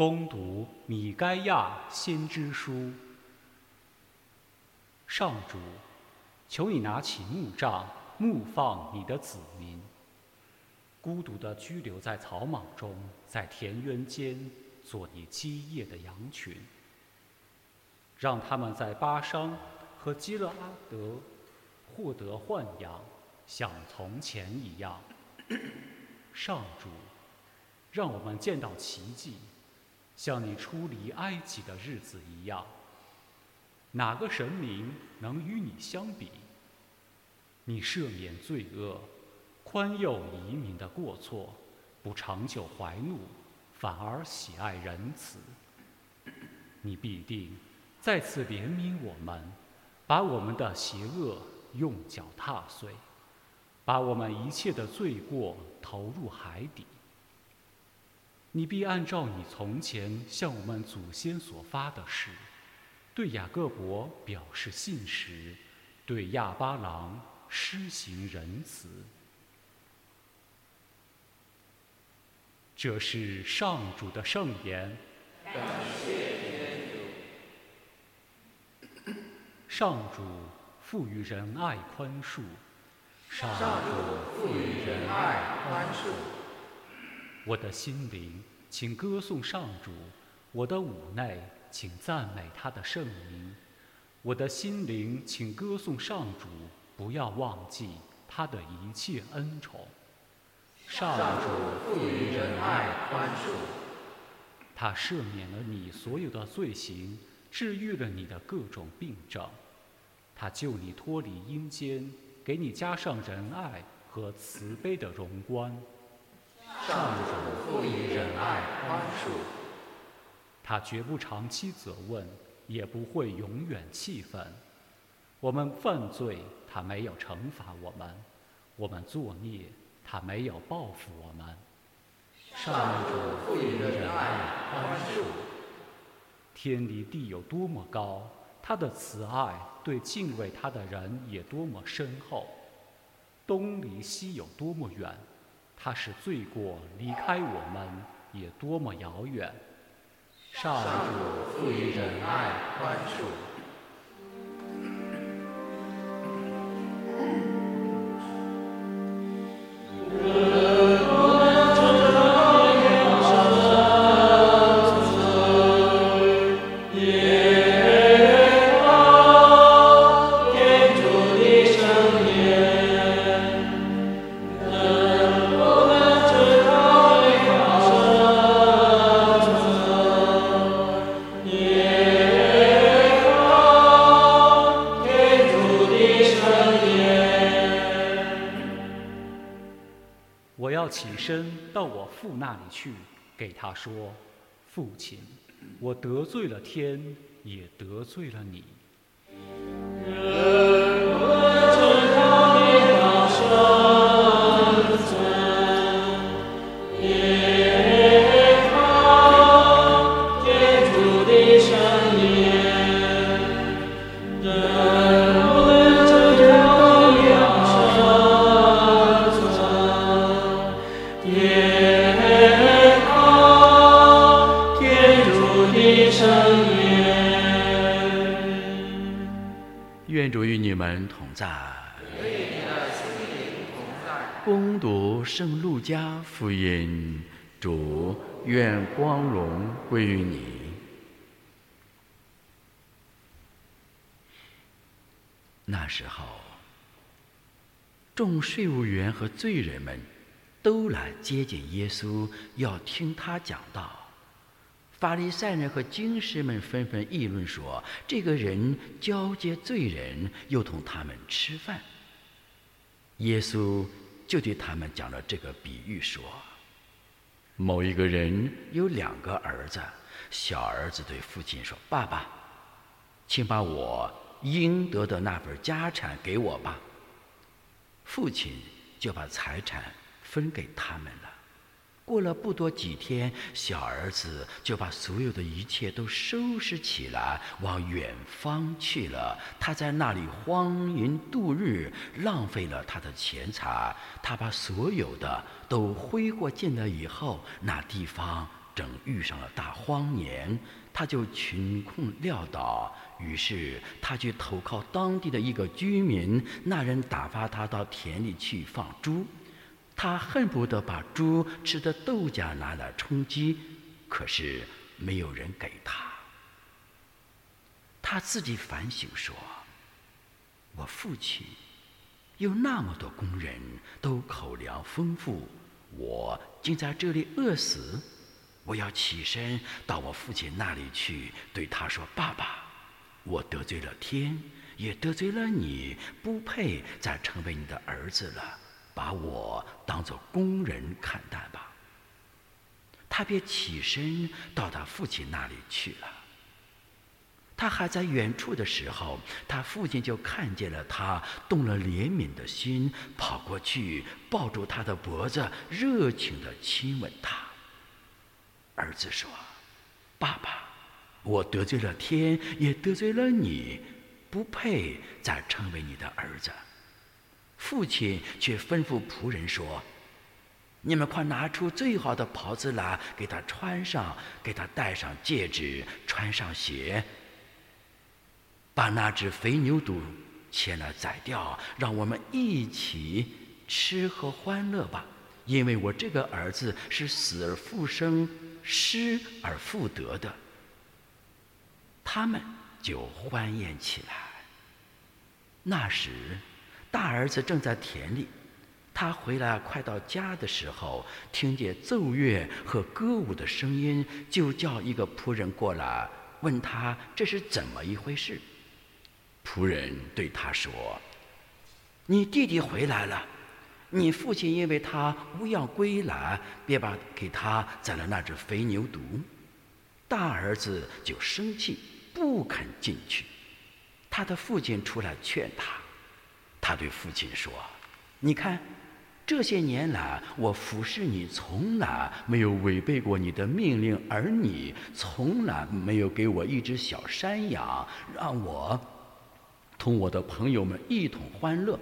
攻读米该亚先知书。上主，求你拿起木杖，牧放你的子民。孤独地居留在草莽中，在田园间做你基业的羊群。让他们在巴商和基勒阿德获得豢养，像从前一样。上主，让我们见到奇迹，像你出离埃及的日子一样。哪个神明能与你相比？你赦免罪恶，宽宥移民的过错，不长久怀怒，反而喜爱仁慈。你必定再次怜悯我们，把我们的邪恶用脚踏碎，把我们一切的罪过投入海底。你必按照你从前向我们祖先所发的誓。对雅各伯表示信实，对亚巴郎施行仁慈。这是上主的圣言。感谢天主。上主赋予仁爱宽恕。上主赋予仁爱宽恕。我的心灵，请歌颂上主；我的五内。请赞美他的圣名，我的心灵，请歌颂上主，不要忘记他的一切恩宠。上主赋予仁爱宽恕，他赦免了你所有的罪行，治愈了你的各种病症，他救你脱离阴间，给你加上仁爱和慈悲的荣冠。上主赋予仁爱宽恕。他绝不长期责问，也不会永远气愤。我们犯罪，他没有惩罚我们；我们作孽，他没有报复我们。上主赋予仁爱宽恕。天离地有多么高，他的慈爱对敬畏他的人也多么深厚。东离西有多么远，他是罪过离开我们也多么遥远。上主赋予仁爱宽恕。起身到我父那里去，给他说：“父亲，我得罪了天，也得罪了你。”福音，主愿光荣归于你。那时候，众税务员和罪人们都来接近耶稣，要听他讲道。法利赛人和经师们纷纷议论说：“这个人交接罪人，又同他们吃饭。”耶稣就对他们讲了这个比喻说：“某一个人有两个儿子，小儿子对父亲说：‘爸爸，请把我应得的那份家产给我吧。’父亲就把财产分给他们了。”过了不多几天，小儿子就把所有的一切都收拾起来，往远方去了。他在那里荒淫度日，浪费了他的钱财。他把所有的都挥霍尽了以后，那地方正遇上了大荒年，他就穷困潦倒，于是他去投靠当地的一个居民，那人打发他到田里去放猪，他恨不得把猪吃的豆荚拿来充饥，可是没有人给他。他自己反省说：“我父亲有那么多工人，都口粮丰富，我竟在这里饿死。我要起身到我父亲那里去，对他说：‘爸爸，我得罪了天，也得罪了你，不配再成为你的儿子了，把我当做工人看待吧。’他便起身到他父亲那里去了。”他还在远处的时候，他父亲就看见了他，动了怜悯的心，跑过去抱住他的脖子，热情地亲吻他。儿子说：“爸爸，我得罪了天，也得罪了你，不配再成为你的儿子。”父亲却吩咐仆人说：“你们快拿出最好的袍子来，给他穿上，给他戴上戒指，穿上鞋。”把那只肥牛犊牵了宰掉，让我们一起吃喝欢乐吧。因为我这个儿子是死而复生、失而复得的。他们就欢宴起来。那时，大儿子正在田里，他回来快到家的时候，听见奏乐和歌舞的声音，就叫一个仆人过来，问他这是怎么一回事。仆人对他说：“你弟弟回来了，你父亲因为他无恙归来，便把给他宰了那只肥牛犊。大儿子就生气，不肯进去。他的父亲出来劝他，他对父亲说：‘你看，这些年来我服侍你，从来没有违背过你的命令，而你从来没有给我一只小山羊，让我……’”同我的朋友们一同欢乐，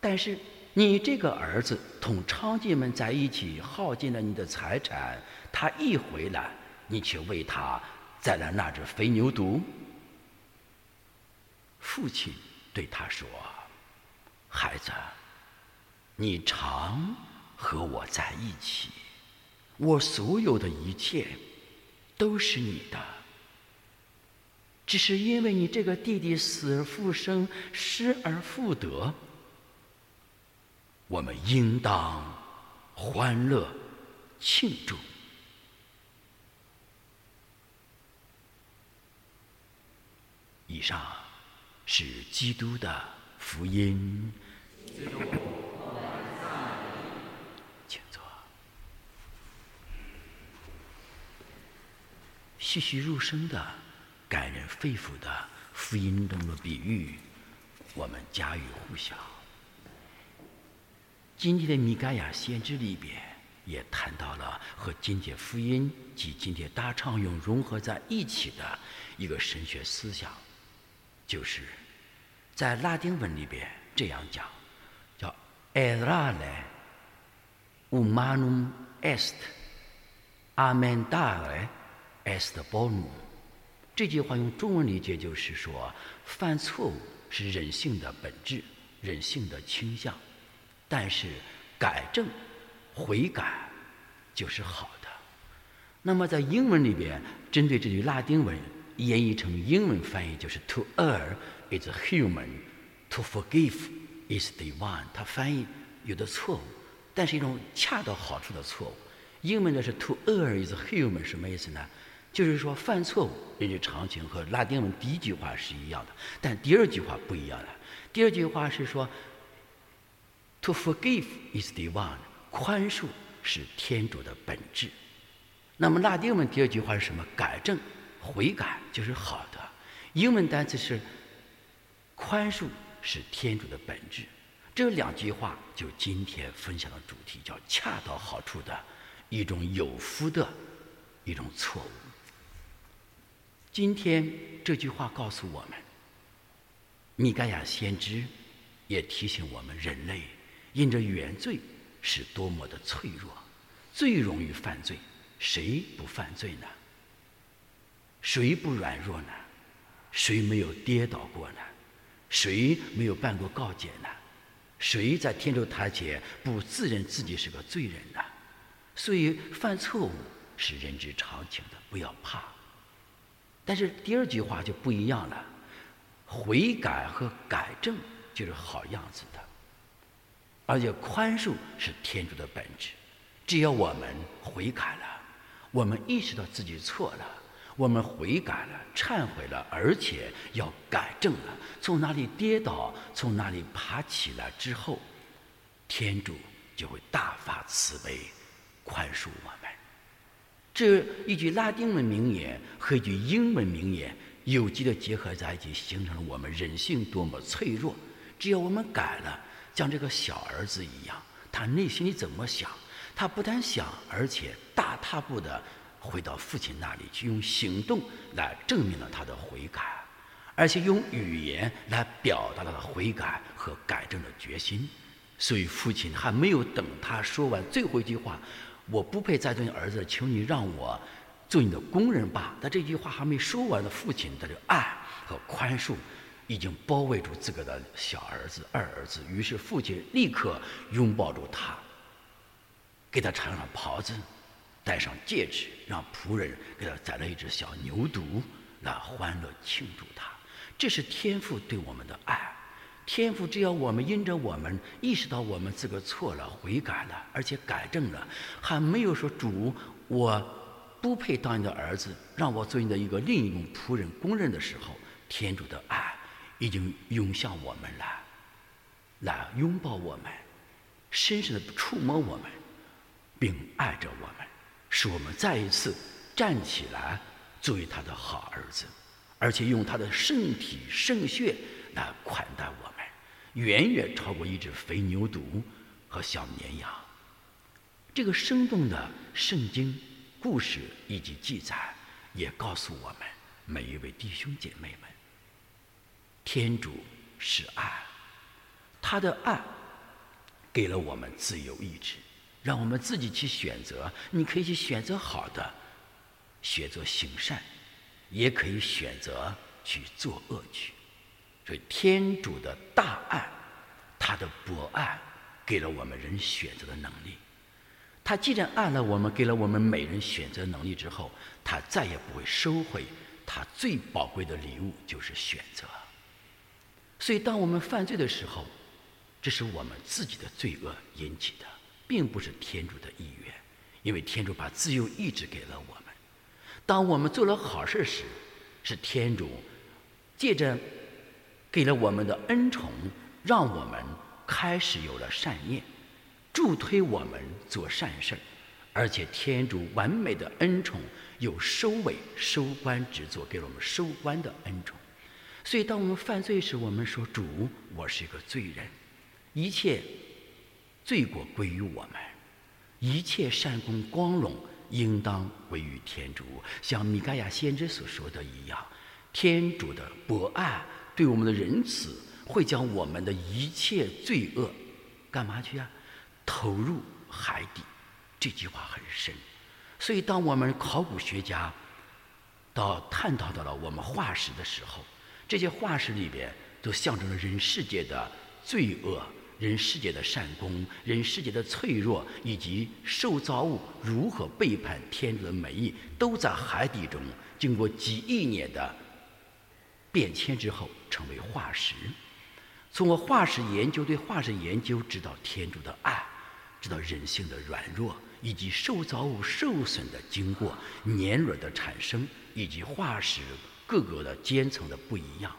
但是你这个儿子同娼妓们在一起耗尽了你的财产，他一回来，你却为他宰了那只肥牛犊。父亲对他说：“孩子，你常和我在一起，我所有的一切都是你的。”只是因为你这个弟弟死而复生、失而复得，我们应当欢乐庆祝。以上是基督的福音。请坐。栩栩入生的。感人肺腑的福音中的比喻，我们家喻户晓。今天的米盖亚先知里边也谈到了和今天福音及今天大唱咏融合在一起的一个神学思想，就是在拉丁文里边这样讲，叫 “erare humanum est”，“amendare est bonum”。这句话用中文理解就是说，犯错误是人性的本质、人性的倾向，但是改正、悔改就是好的。那么在英文里边，针对这句拉丁文演绎成英文翻译就是 “To err is human, to forgive is divine”。它翻译有的错误，但是一种恰到好处的错误。英文的是 “To err is human”，什么意思呢？就是说，犯错误人之常情和拉丁文第一句话是一样的，但第二句话不一样了。第二句话是说，“To forgive is divine”，宽恕是天主的本质。那么拉丁文第二句话是什么？改正、悔改就是好的。英文单词是“宽恕是天主的本质”。这两句话就今天分享的主题，叫恰到好处的一种有福的一种错误。今天这句话告诉我们，米盖亚先知也提醒我们：人类因着原罪是多么的脆弱，最容易犯罪。谁不犯罪呢？谁不软弱呢？谁没有跌倒过呢？谁没有办过告解呢？谁在天主台前不自认自己是个罪人呢？所以犯错误是人之常情的，不要怕。但是第二句话就不一样了，悔改和改正就是好样子的，而且宽恕是天主的本质。只要我们悔改了，我们意识到自己错了，我们悔改了、忏悔了，而且要改正了，从哪里跌倒，从哪里爬起来之后，天主就会大发慈悲。宽恕我们，这一句拉丁文名言和一句英文名言有机的结合在一起，形成了我们人性多么脆弱。只要我们改了，像这个小儿子一样，他内心里怎么想，他不但想，而且大踏步的回到父亲那里去，用行动来证明了他的悔改，而且用语言来表达了他悔改和改正的决心。所以父亲还没有等他说完最后一句话。我不配再做你儿子，求你让我做你的工人吧。他这句话还没说完，的父亲他的爱和宽恕已经包围住自个的小儿子、二儿子。于是父亲立刻拥抱住他，给他穿上袍子，戴上戒指，让仆人给他宰了一只小牛犊，来欢乐庆祝他。这是天父对我们的爱。天父，只要我们因着我们意识到我们自个错了、悔改了，而且改正了，还没有说主，我不配当你的儿子，让我做你的一个另一种仆人、工人的时候，天主的爱已经涌向我们了，来拥抱我们，深深的触摸我们，并爱着我们，使我们再一次站起来，作为他的好儿子，而且用他的圣体圣血来款待我们。远远超过一只肥牛犊和小绵羊。这个生动的圣经故事以及记载，也告诉我们每一位弟兄姐妹们：天主是爱，他的爱给了我们自由意志，让我们自己去选择。你可以去选择好的，选择行善，也可以选择去做恶去。所以，天主的大爱，他的博爱，给了我们人选择的能力。他既然爱了我们，给了我们每人选择能力之后，他再也不会收回他最宝贵的礼物，就是选择。所以，当我们犯罪的时候，这是我们自己的罪恶引起的，并不是天主的意愿，因为天主把自由意志给了我们。当我们做了好事时，是天主借着。给了我们的恩宠，让我们开始有了善念，助推我们做善事儿，而且天主完美的恩宠有收尾、收官之作，给了我们收官的恩宠。所以，当我们犯罪时，我们说：“主，我是一个罪人，一切罪过归于我们，一切善功光荣应当归于天主。”像米盖亚先知所说的一样，天主的博爱。对我们的仁慈，会将我们的一切罪恶，干嘛去啊？投入海底。这句话很深。所以，当我们考古学家到探讨到了我们化石的时候，这些化石里边都象征着人世界的罪恶、人世界的善功、人世界的脆弱，以及受造物如何背叛天主的美意，都在海底中经过几亿年的。变迁之后成为化石，从我化石研究对化石研究，知道天主的爱，知道人性的软弱，以及受造物受损的经过、年轮的产生，以及化石各个的阶层的不一样。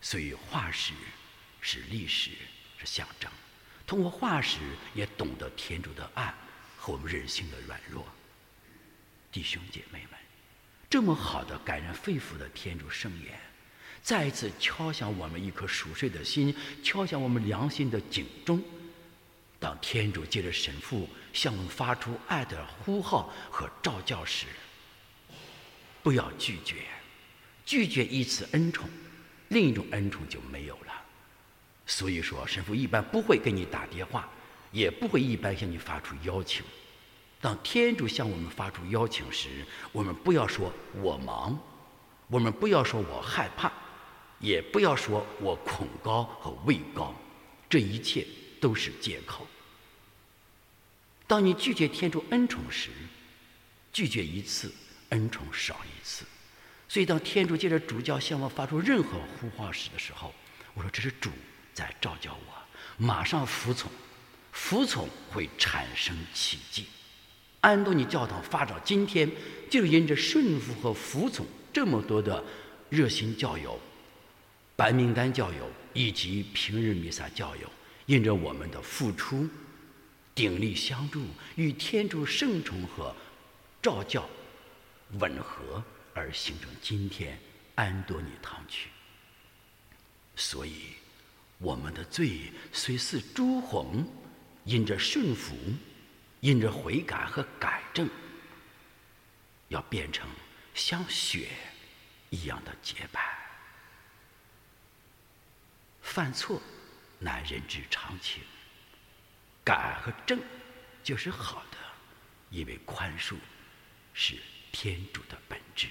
所以化石是历史，是象征。通过化石也懂得天主的爱和我们人性的软弱。弟兄姐妹们，这么好的感人肺腑的天主圣言。再一次敲响我们一颗熟睡的心，敲响我们良心的警钟。当天主借着神父向我们发出爱的呼号和召叫时，不要拒绝。拒绝一次恩宠，另一种恩宠就没有了。所以说，神父一般不会给你打电话，也不会一般向你发出邀请。当天主向我们发出邀请时，我们不要说我忙，我们不要说我害怕，也不要说我恐高和畏高，这一切都是借口。当你拒绝天主恩宠时，拒绝一次，恩宠少一次。所以，当天主借着主教向我发出任何呼唤时的时候，我说这是主在召教我，马上服从，服从会产生奇迹。安东尼教堂发展今天，就因着顺服和服从这么多的热心教友、白名单教友以及平日弥撒教友，因着我们的付出。鼎力相助，与天主圣宠和召教吻合，而形成今天安多尼堂区。所以，我们的罪虽似朱红，因着顺服，因着悔改和改正，要变成像雪一样的洁白。犯错，乃人之常情。改和正就是好的，因为宽恕是天主的本质。